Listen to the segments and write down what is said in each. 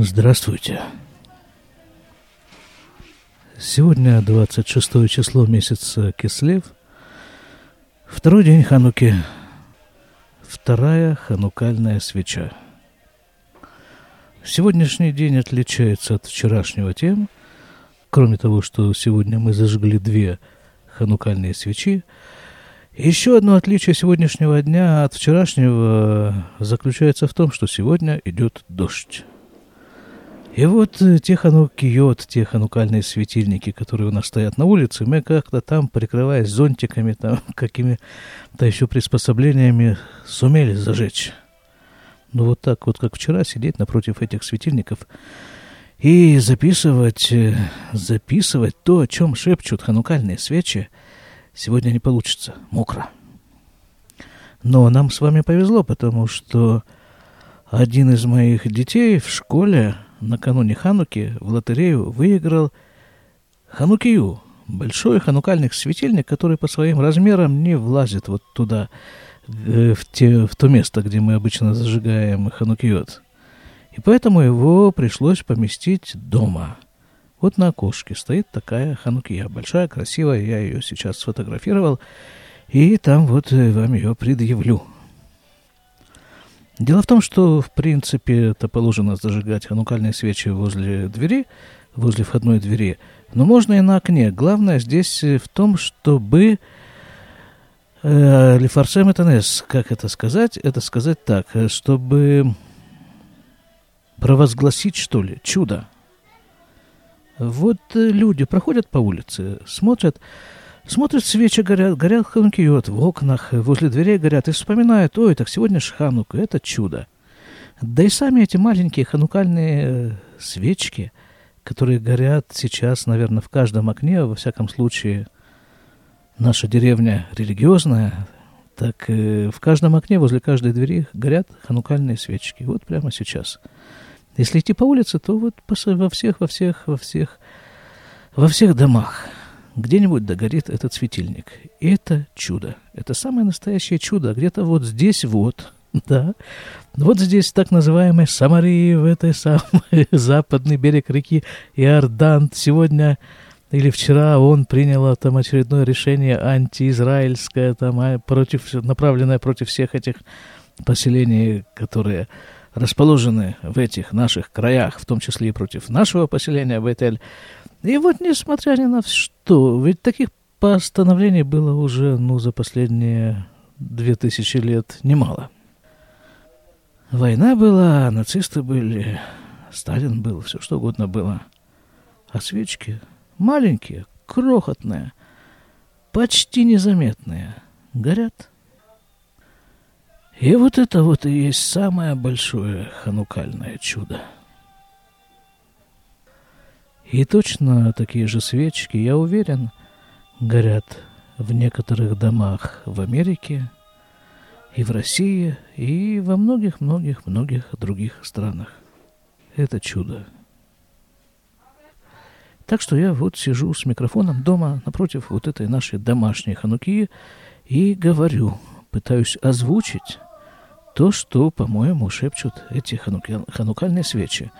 Здравствуйте. Сегодня 26 число месяца Кислев, второй день Хануки, вторая ханукальная свеча. Сегодняшний день отличается от вчерашнего тем, кроме того, что сегодня мы зажгли две ханукальные свечи, еще одно отличие сегодняшнего дня от вчерашнего заключается в том, что сегодня идет дождь. И вот э, те ханукиот, те ханукальные светильники, которые у нас стоят на улице, мы как-то там, прикрываясь зонтиками, там, какими-то еще приспособлениями, сумели зажечь. Ну вот так вот, как вчера, сидеть напротив этих светильников и записывать, э, записывать то, о чем шепчут ханукальные свечи, сегодня не получится, мокро. Но нам с вами повезло, потому что один из моих детей в школе накануне Хануки в лотерею выиграл Ханукию, большой ханукальный светильник, который по своим размерам не влазит вот туда, э, в, те, в то место, где мы обычно зажигаем ханукиот. И поэтому его пришлось поместить дома. Вот на окошке стоит такая ханукия, большая, красивая, я ее сейчас сфотографировал, и там вот э, вам ее предъявлю. Дело в том, что, в принципе, это положено зажигать ханукальные свечи возле двери, возле входной двери, но можно и на окне. Главное здесь э, в том, чтобы э, Лефарсем Этанес, как это сказать? Это сказать так, э, чтобы провозгласить, что ли, чудо. Вот люди проходят по улице, смотрят, Смотрят, свечи горят, горят ханукиот в окнах, возле дверей горят, и вспоминают, ой, так сегодня ж ханука, это чудо. Да и сами эти маленькие ханукальные э, свечки, которые горят сейчас, наверное, в каждом окне, во всяком случае, наша деревня религиозная, так э, в каждом окне, возле каждой двери горят ханукальные свечки. Вот прямо сейчас. Если идти по улице, то вот во всех, во всех, во всех, во всех домах – где-нибудь догорит этот светильник. Это чудо. Это самое настоящее чудо. Где-то вот здесь вот, да, вот здесь так называемый Самарии, в этой самой западный берег реки Иордан. Сегодня или вчера он принял там очередное решение антиизраильское, там, а, против, направленное против всех этих поселений, которые расположены в этих наших краях, в том числе и против нашего поселения Бетель. И вот, несмотря ни на что, ведь таких постановлений было уже, ну, за последние две тысячи лет немало. Война была, нацисты были, Сталин был, все что угодно было. А свечки маленькие, крохотные, почти незаметные, горят. И вот это вот и есть самое большое ханукальное чудо. И точно такие же свечки, я уверен, горят в некоторых домах в Америке, и в России, и во многих-многих-многих других странах. Это чудо. Так что я вот сижу с микрофоном дома напротив вот этой нашей домашней хануки и говорю, пытаюсь озвучить то, что, по-моему, шепчут эти ханукальные свечи.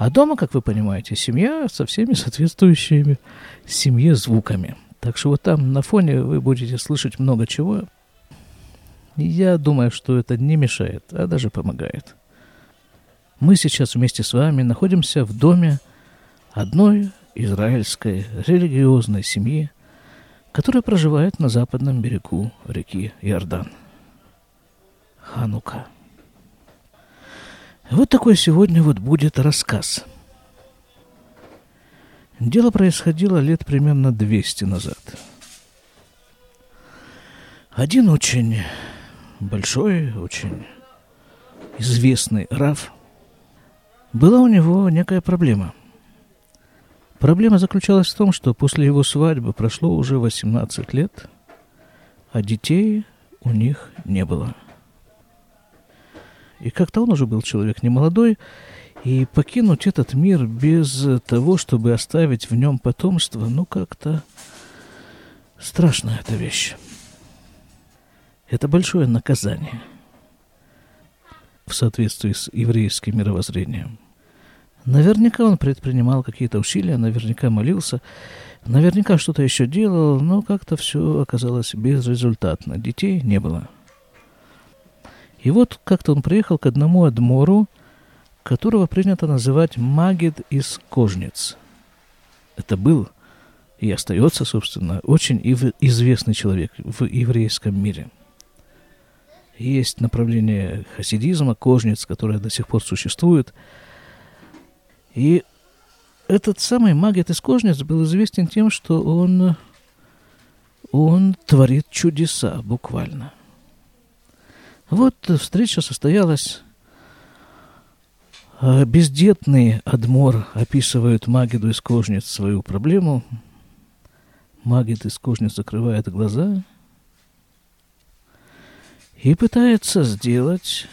А дома, как вы понимаете, семья со всеми соответствующими семье звуками. Так что вот там на фоне вы будете слышать много чего. Я думаю, что это не мешает, а даже помогает. Мы сейчас вместе с вами находимся в доме одной израильской религиозной семьи, которая проживает на западном берегу реки Иордан. Ханука. Вот такой сегодня вот будет рассказ. Дело происходило лет примерно 200 назад. Один очень большой, очень известный Раф, была у него некая проблема. Проблема заключалась в том, что после его свадьбы прошло уже 18 лет, а детей у них не было – и как-то он уже был человек немолодой, и покинуть этот мир без того, чтобы оставить в нем потомство, ну как-то страшная эта вещь. Это большое наказание в соответствии с еврейским мировоззрением. Наверняка он предпринимал какие-то усилия, наверняка молился, наверняка что-то еще делал, но как-то все оказалось безрезультатно. Детей не было. И вот как-то он приехал к одному адмору, которого принято называть Магид из Кожниц. Это был и остается, собственно, очень известный человек в еврейском мире. Есть направление хасидизма, кожниц, которое до сих пор существует. И этот самый Магид из кожниц был известен тем, что он, он творит чудеса буквально. Вот встреча состоялась а бездетный Адмор описывает Магиду из кожниц свою проблему – Магит из кожниц закрывает глаза и пытается сделать,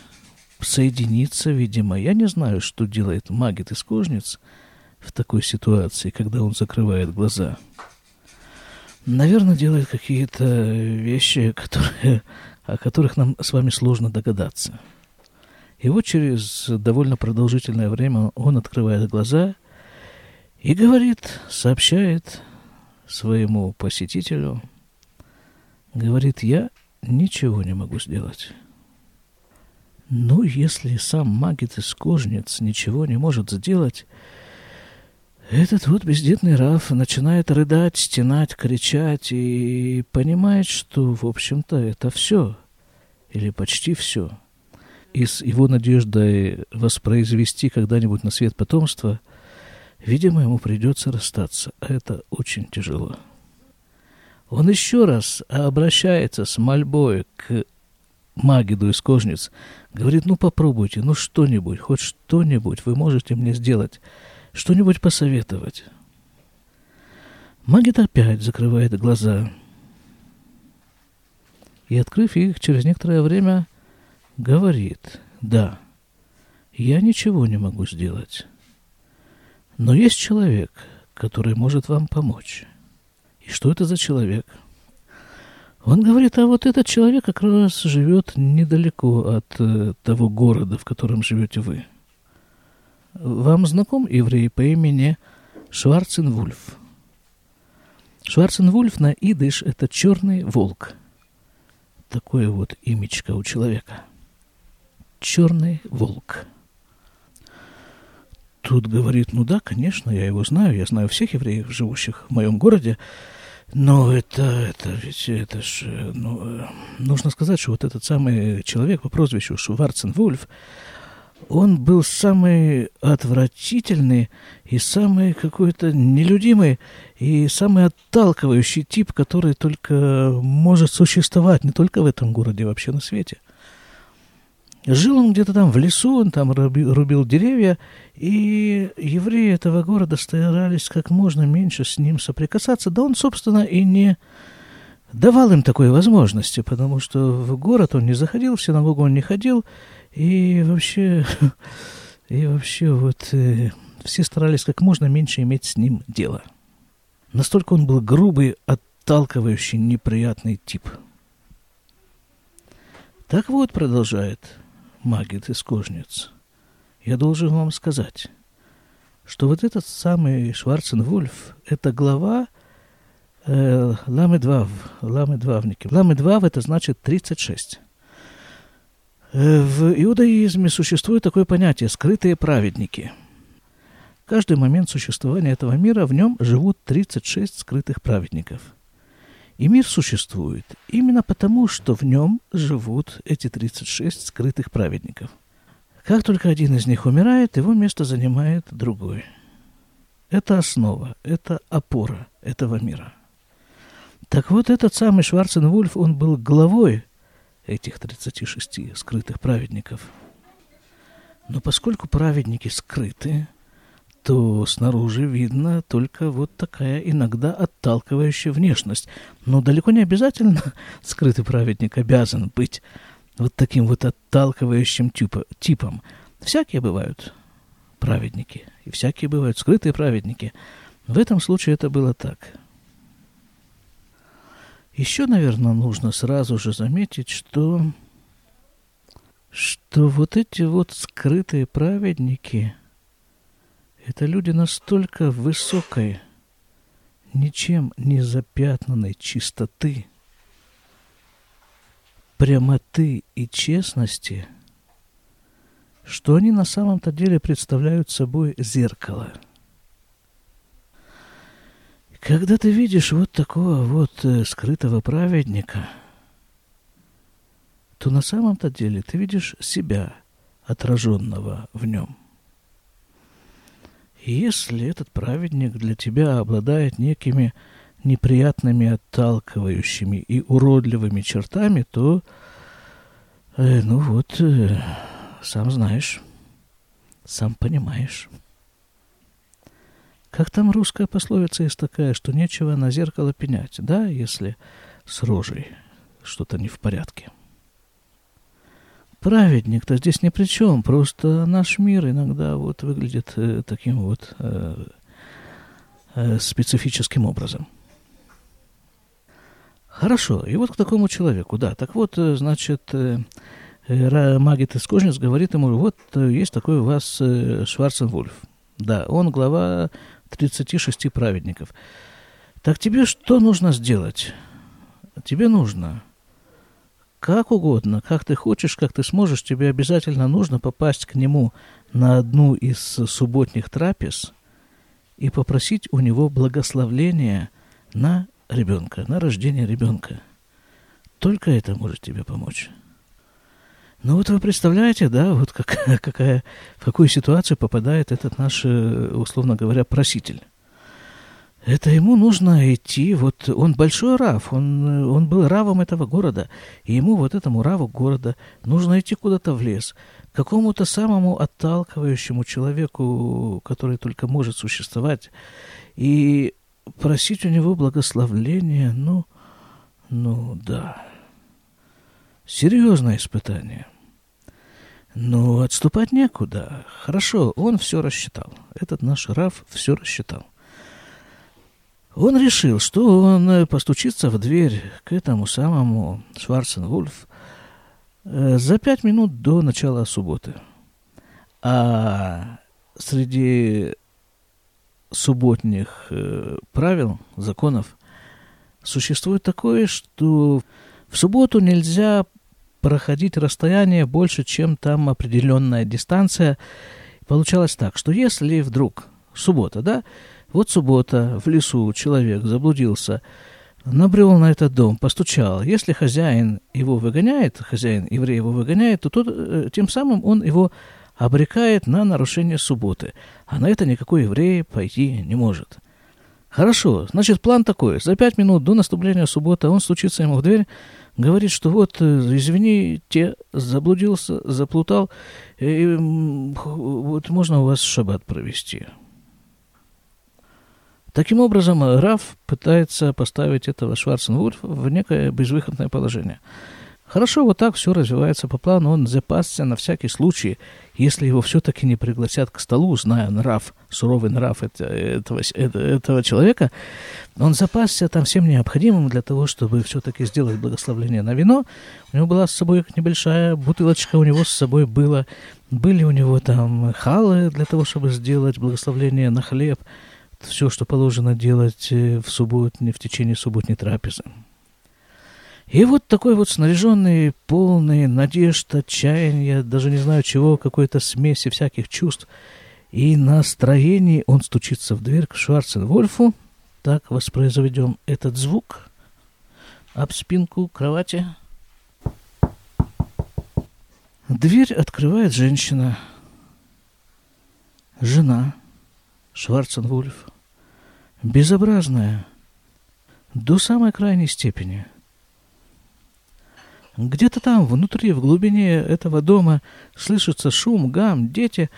соединиться, видимо. Я не знаю, что делает Магит из кожниц в такой ситуации, когда он закрывает глаза. Наверное, делает какие-то вещи, которые, о которых нам с вами сложно догадаться. И вот через довольно продолжительное время он открывает глаза и говорит, сообщает своему посетителю, говорит, я ничего не могу сделать. Ну, если сам магит из кожниц ничего не может сделать, этот вот бездетный Раф начинает рыдать, стенать, кричать и понимает, что, в общем-то, это все, или почти все. И с его надеждой воспроизвести когда-нибудь на свет потомство – Видимо, ему придется расстаться. Это очень тяжело. Он еще раз обращается с мольбой к Магиду из кожниц. Говорит, ну попробуйте, ну что-нибудь, хоть что-нибудь вы можете мне сделать, что-нибудь посоветовать. Магид опять закрывает глаза. И, открыв их, через некоторое время говорит, да, я ничего не могу сделать. Но есть человек, который может вам помочь. И что это за человек? Он говорит, а вот этот человек как раз живет недалеко от э, того города, в котором живете вы. Вам знаком еврей по имени Шварценвульф? Шварценвульф на идыш – это черный волк. Такое вот имечко у человека. Черный волк тут говорит, ну да, конечно, я его знаю, я знаю всех евреев, живущих в моем городе, но это, это ведь, это ж, ну, э, нужно сказать, что вот этот самый человек по прозвищу Шварцен Вульф, он был самый отвратительный и самый какой-то нелюдимый и самый отталкивающий тип, который только может существовать не только в этом городе, а вообще на свете. Жил он где-то там в лесу, он там рубил, рубил деревья, и евреи этого города старались как можно меньше с ним соприкасаться. Да он, собственно, и не давал им такой возможности, потому что в город он не заходил, в синагогу он не ходил, и вообще, и вообще вот э, все старались как можно меньше иметь с ним дело. Настолько он был грубый, отталкивающий, неприятный тип. Так вот, продолжает Магит из кожниц. Я должен вам сказать, что вот этот самый Шварценвульф – это глава э, Ламедвав, Ламедвавники. Ламедвав – это значит 36. Э, в иудаизме существует такое понятие – скрытые праведники. Каждый момент существования этого мира в нем живут 36 скрытых праведников – и мир существует именно потому, что в нем живут эти 36 скрытых праведников. Как только один из них умирает, его место занимает другой. Это основа, это опора этого мира. Так вот, этот самый Шварценвульф, он был главой этих 36 скрытых праведников. Но поскольку праведники скрыты, то снаружи видно только вот такая иногда отталкивающая внешность. Но далеко не обязательно скрытый праведник обязан быть вот таким вот отталкивающим типа, типом. Всякие бывают праведники, и всякие бывают скрытые праведники. В этом случае это было так. Еще, наверное, нужно сразу же заметить, что, что вот эти вот скрытые праведники – Это люди настолько высокой, ничем не запятнанной чистоты, прямоты и честности, что они на самом-то деле представляют собой зеркало. Когда ты видишь вот такого вот э, скрытого праведника, то на самом-то деле ты видишь себя, отраженного в нем. И если этот праведник для тебя обладает некими неприятными, отталкивающими и уродливыми чертами, то, э, ну вот, э, сам знаешь, сам понимаешь. Как там русская пословица есть такая, что нечего на зеркало пенять, да, если с рожей что-то не в порядке. Праведник-то здесь ни при чем, просто наш мир иногда вот выглядит э, таким вот э, э, специфическим образом. Хорошо, и вот к такому человеку, да, так вот, э, значит, э, э Магит из Кожниц говорит ему, вот э, есть такой у вас Шварценвольф. Да, он глава 36 праведников. Так тебе что нужно сделать? Тебе нужно как угодно, как ты хочешь, как ты сможешь, тебе обязательно нужно попасть к нему на одну из субботних трапез и попросить у него благословления на ребенка, на рождение ребенка. Только это может тебе помочь. Ну вот вы представляете, да, вот как, какая, в какую ситуацию попадает этот наш, э, условно говоря, проситель. Это ему нужно идти, вот он большой рав, он, он был равом этого города, и ему, вот этому раву города, нужно идти куда-то в лес, какому-то самому отталкивающему человеку, который только может существовать, и просить у него благословления, ну, ну да. Серьезное испытание. Но отступать некуда. Хорошо, он все рассчитал. Этот наш Раф все рассчитал. Он решил, что он э, постучится в дверь к этому самому Шварценвульф э, за пять минут до начала субботы. А среди субботних э, правил, законов, существует такое, что в субботу нельзя проходить расстояние больше, чем там определенная дистанция. Получалось так, что если вдруг суббота, да, вот суббота, в лесу человек заблудился, набрел на этот дом, постучал. Если хозяин его выгоняет, хозяин еврей его выгоняет, то тот, э, тем самым он его обрекает на нарушение субботы. А на это никакой еврей пойти не может. Хорошо, значит, план такой. За пять минут до наступления субботы он стучится ему в дверь, говорит, что вот, э, извините, заблудился, заплутал, и вот можно у вас шаббат провести. Таким образом, Раф пытается поставить этого Шварценвурфа в некое безвыходное положение. Хорошо, вот так все развивается по плану. Он запасся на всякий случай, если его все-таки не пригласят к столу, зная нрав, суровый нрав этого, этого человека, он запасся там всем необходимым для того, чтобы все-таки сделать благословление на вино. У него была с собой небольшая бутылочка, у него с собой было, были у него там халы для того, чтобы сделать благословление на хлеб – все, что положено делать э, в субботне, в течение субботней трапезы. И вот такой вот снаряженный, полный надежд, отчаяния, даже не знаю чего, какой-то смеси всяких чувств и настроений, он стучится в дверь к Шварценвольфу. Так воспроизведем этот звук об спинку кровати. Дверь открывает женщина, жена – Шварценвульф, безобразная до самой крайней степени. Где-то там, внутри, в глубине этого дома, слышится шум, гам, дети,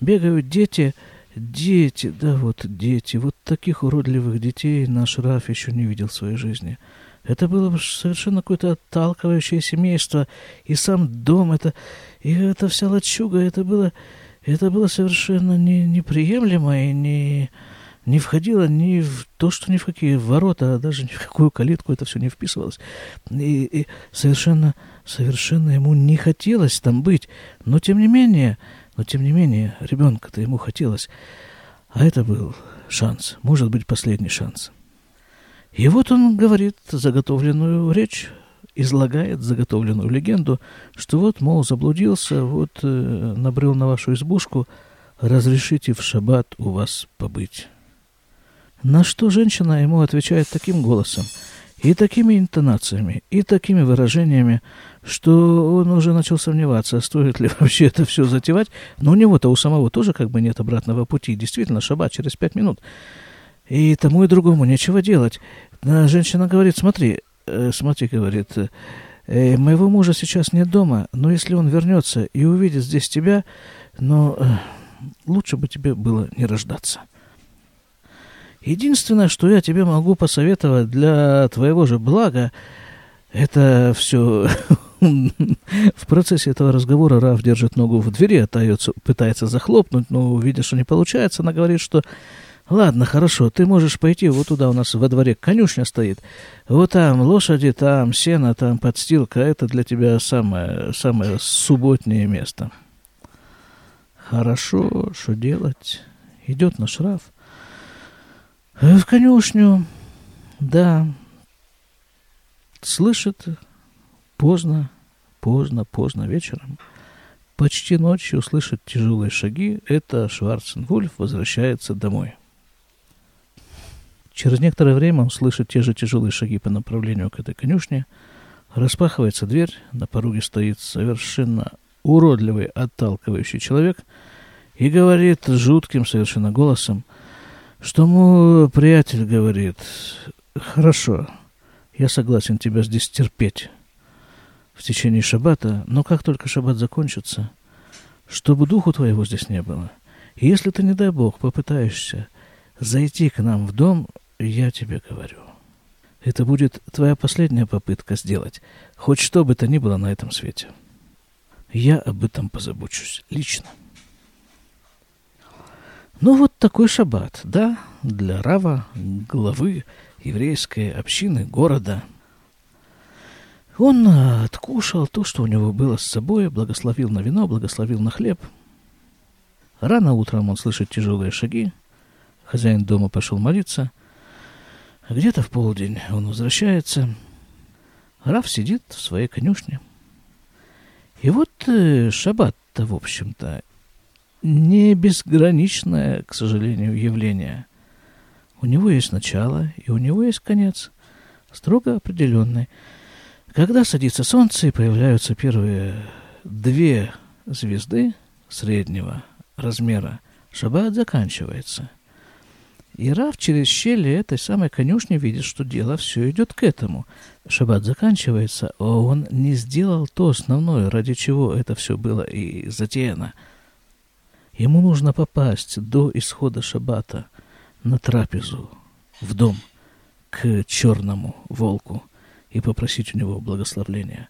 бегают дети, дети, да вот дети, вот таких уродливых детей наш Раф еще не видел в своей жизни. Это было совершенно какое-то отталкивающее семейство, и сам дом, это, и эта вся лачуга, это было это было совершенно не, неприемлемо и не, не входило ни в то, что ни в какие ворота, а даже ни в какую калитку это все не вписывалось. И, и совершенно, совершенно ему не хотелось там быть. Но тем не менее, но тем не менее, ребенка-то ему хотелось. А это был шанс, может быть, последний шанс. И вот он говорит заготовленную речь, излагает заготовленную легенду, что вот, мол, заблудился, вот э, набрел на вашу избушку, разрешите в шаббат у вас побыть. На что женщина ему отвечает таким голосом и такими интонациями, и такими выражениями, что он уже начал сомневаться, стоит ли вообще это все затевать. Но у него-то у самого тоже как бы нет обратного пути. Действительно, шаббат через пять минут. И тому и другому нечего делать. Женщина говорит, смотри, э, смотри, говорит, э, моего мужа сейчас нет дома, но если он вернется и увидит здесь тебя, но э, лучше бы тебе было не рождаться. Единственное, что я тебе могу посоветовать для твоего же блага, это все... В процессе этого разговора Раф держит ногу в двери, отдается, пытается захлопнуть, но, видя, что не получается, она говорит, что Ладно, хорошо, ты можешь пойти вот туда у нас во дворе конюшня стоит. Вот там лошади, там сено, там подстилка. Это для тебя самое, самое субботнее место. Хорошо, что делать? Идет наш Раф. В конюшню, да. Слышит поздно, поздно, поздно вечером. Почти ночью слышит тяжелые шаги. Это Шварценвульф возвращается домой. Через некоторое время он слышит те же тяжелые шаги по направлению к этой конюшне. Распахивается дверь, на пороге стоит совершенно уродливый, отталкивающий человек и говорит жутким совершенно голосом, что мой приятель говорит, «Хорошо, я согласен тебя здесь терпеть в течение шаббата, но как только шаббат закончится, чтобы духу твоего здесь не было, если ты, не дай Бог, попытаешься зайти к нам в дом, я тебе говорю, это будет твоя последняя попытка сделать хоть что бы то ни было на этом свете. Я об этом позабочусь лично. Ну вот такой шаббат, да, для Рава, главы еврейской общины города. Он откушал то, что у него было с собой, благословил на вино, благословил на хлеб. Рано утром он слышит тяжелые шаги. Хозяин дома пошел молиться – где-то в полдень он возвращается. Раф сидит в своей конюшне. И вот э, шаббат-то, в общем-то, не безграничное, к сожалению, явление. У него есть начало, и у него есть конец, строго определенный. Когда садится солнце и появляются первые две звезды среднего размера, шаббат заканчивается. И Рав через щели этой самой конюшни видит, что дело все идет к этому. Шаббат заканчивается, а он не сделал то основное, ради чего это все было и затеяно. Ему нужно попасть до исхода шаббата на трапезу, в дом, к черному волку и попросить у него благословления.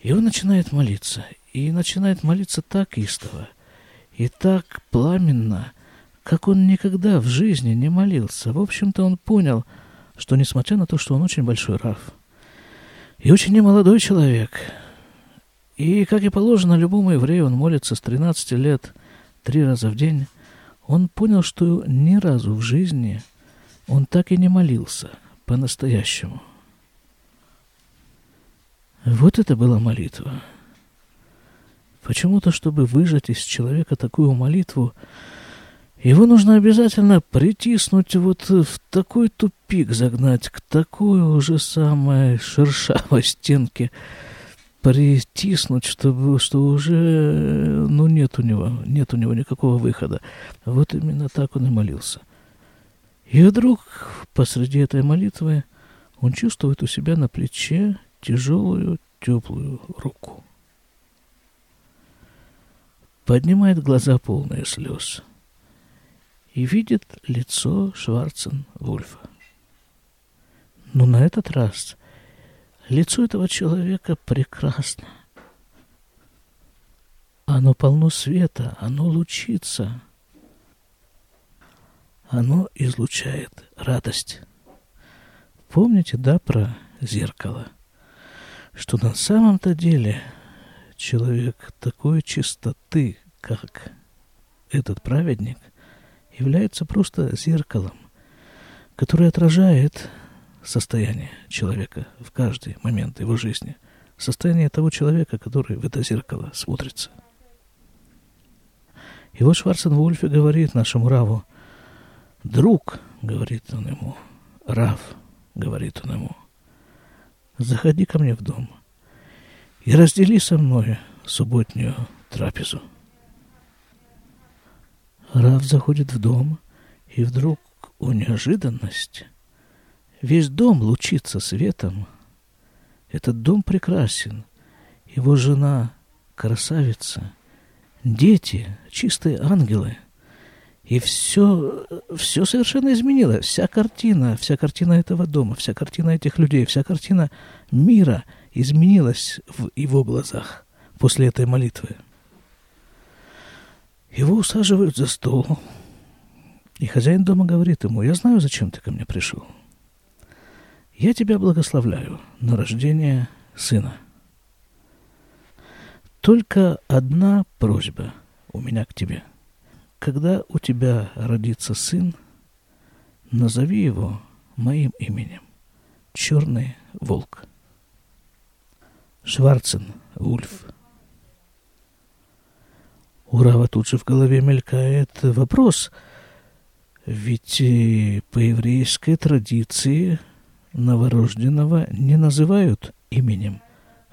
И он начинает молиться, и начинает молиться так истово, и так пламенно – как он никогда в жизни не молился. В общем-то, он понял, что, несмотря на то, что он очень большой раф, и очень немолодой человек, и, как и положено любому еврею, он молится с 13 лет три раза в день, он понял, что ни разу в жизни он так и не молился по-настоящему. Вот это была молитва. Почему-то, чтобы выжать из человека такую молитву, его нужно обязательно притиснуть вот в такой тупик, загнать к такой уже самой шершавой стенке, притиснуть, чтобы, что уже, ну, нет у него, нет у него никакого выхода. Вот именно так он и молился. И вдруг посреди этой молитвы он чувствует у себя на плече тяжелую, теплую руку. Поднимает глаза полные слез и видит лицо Шварцен-Вульфа. Но на этот раз лицо этого человека прекрасно. Оно полно света, оно лучится. Оно излучает радость. Помните, да, про зеркало? Что на самом-то деле человек такой чистоты, как этот праведник – является просто зеркалом, которое отражает состояние человека в каждый момент его жизни. Состояние того человека, который в это зеркало смотрится. И вот Шварцен Вульфе говорит нашему Раву, «Друг», — говорит он ему, — «Рав», — говорит он ему, — «заходи ко мне в дом и раздели со мной субботнюю трапезу». Рав заходит в дом, и вдруг, о неожиданность, весь дом лучится светом. Этот дом прекрасен. Его жена красавица, дети чистые ангелы. И все, все совершенно изменилось. Вся картина, вся картина этого дома, вся картина этих людей, вся картина мира изменилась в его глазах после этой молитвы. Его усаживают за стол, и хозяин дома говорит ему, «Я знаю, зачем ты ко мне пришел. Я тебя благословляю на рождение сына. Только одна просьба у меня к тебе. Когда у тебя родится сын, назови его моим именем. Черный волк. Шварцен, Ульф. У Рава тут же в голове мелькает вопрос. Ведь по еврейской традиции новорожденного не называют именем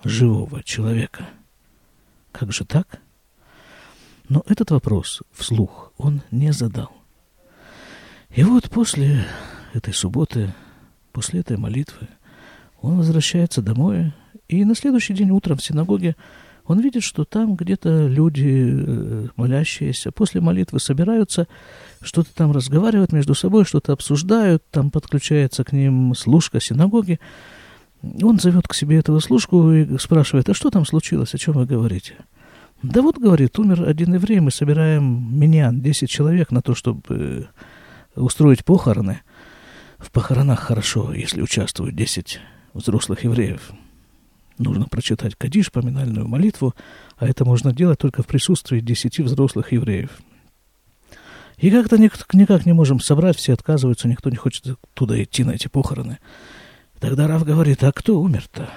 живого человека. Как же так? Но этот вопрос вслух он не задал. И вот после этой субботы, после этой молитвы, он возвращается домой, и на следующий день утром в синагоге он видит, что там где-то люди, э, молящиеся, после молитвы собираются, что-то там разговаривают между собой, что-то обсуждают, там подключается к ним служка синагоги. Он зовет к себе этого служку и спрашивает, а что там случилось, о чем вы говорите? Да вот, говорит, умер один еврей, мы собираем меня, 10 человек, на то, чтобы э, устроить похороны. В похоронах хорошо, если участвуют 10 взрослых евреев. Нужно прочитать Кадиш, поминальную молитву, а это можно делать только в присутствии десяти взрослых евреев. И как-то никак не можем собрать, все отказываются, никто не хочет туда идти на эти похороны. Тогда Раф говорит, а кто умер-то?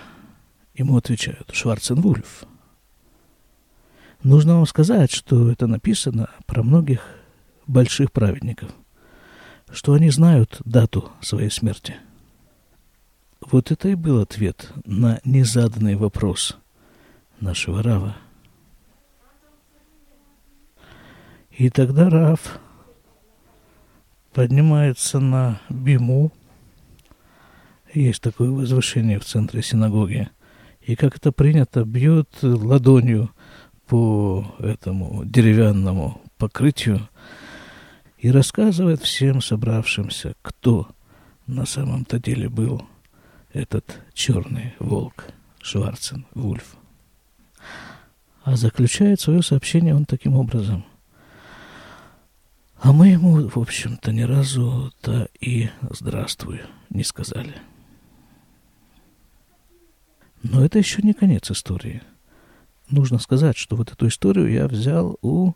Ему отвечают, Шварценвульф. Нужно вам сказать, что это написано про многих больших праведников, что они знают дату своей смерти – вот это и был ответ на незаданный вопрос нашего Рава. И тогда Рав поднимается на биму. Есть такое возвышение в центре синагоги. И как это принято, бьет ладонью по этому деревянному покрытию и рассказывает всем собравшимся, кто на самом-то деле был этот черный волк Шварцен Вульф. А заключает свое сообщение он таким образом. А мы ему, в общем-то, ни разу-то и «здравствуй» не сказали. Но это еще не конец истории. Нужно сказать, что вот эту историю я взял у...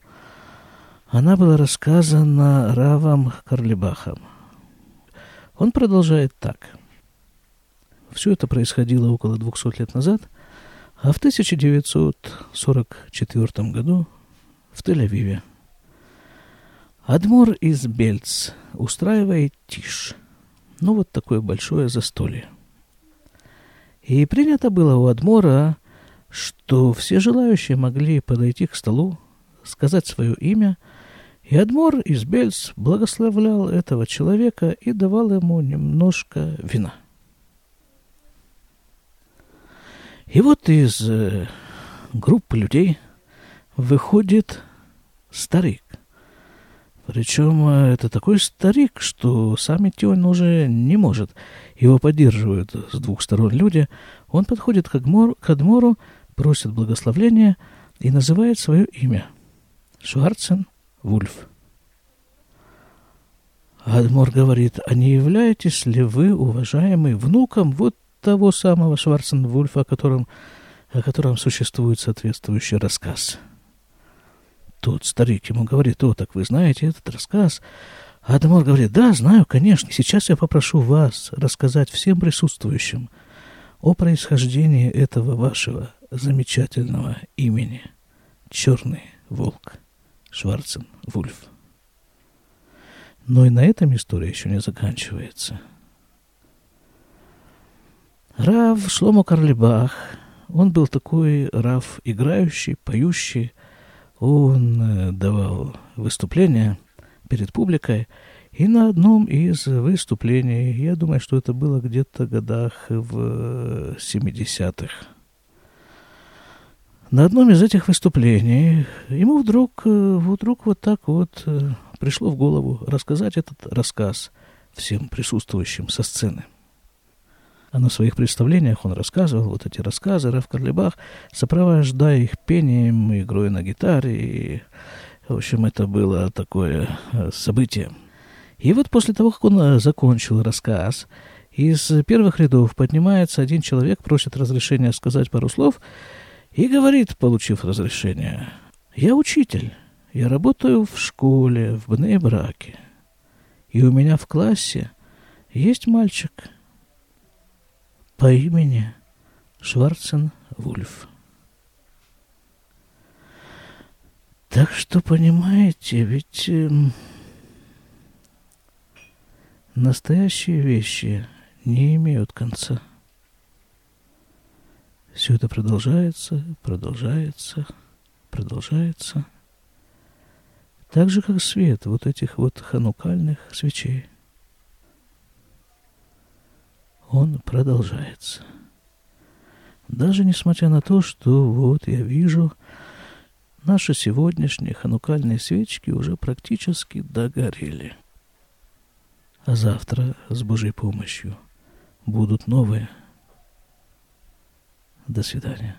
Она была рассказана Равом Карлибахом. Он продолжает так – все это происходило около 200 лет назад, а в 1944 году в Тель-Авиве Адмор из Бельц устраивает тишь. Ну, вот такое большое застолье. И принято было у Адмора, что все желающие могли подойти к столу, сказать свое имя, и Адмор из Бельц благословлял этого человека и давал ему немножко вина – И вот из э, группы людей выходит старик. Причем э, это такой старик, что сам идти он уже не может. Его поддерживают с двух сторон люди. Он подходит к, Адмор, к Адмору, просит благословления и называет свое имя. Шварцен Вульф. Адмор говорит, а не являетесь ли вы, уважаемый, внуком вот того самого Шварценвульфа, о котором, о котором существует соответствующий рассказ. тот старик ему говорит, о, так вы знаете этот рассказ? А Адамор говорит, да, знаю, конечно. Сейчас я попрошу вас рассказать всем присутствующим о происхождении этого вашего замечательного имени. Черный волк. Шварцен Вульф. Но и на этом история еще не заканчивается. Рав Шломо Карлибах, он был такой Рав играющий, поющий. Он э, давал выступления перед публикой. И на одном из выступлений, я думаю, что это было где-то годах в 70-х, на одном из этих выступлений ему вдруг, э, вдруг вот так вот э, пришло в голову рассказать этот рассказ всем присутствующим со сцены. А на своих представлениях он рассказывал вот эти рассказы Раф Карлибах, сопровождая их пением, игрой на гитаре. И, в общем, это было такое э, событие. И вот после того, как он закончил рассказ, из первых рядов поднимается один человек, просит разрешения сказать пару слов – и говорит, получив разрешение, «Я учитель, я работаю в школе в Бней-Браке, и у меня в классе есть мальчик по имени Шварцен Вульф». Так что, понимаете, ведь э, настоящие вещи не имеют конца. Все это продолжается, продолжается, продолжается. Так же, как свет вот этих вот ханукальных свечей. Он продолжается. Даже несмотря на то, что вот я вижу, наши сегодняшние ханукальные свечки уже практически догорели. А завтра с Божьей помощью будут новые – до свидания.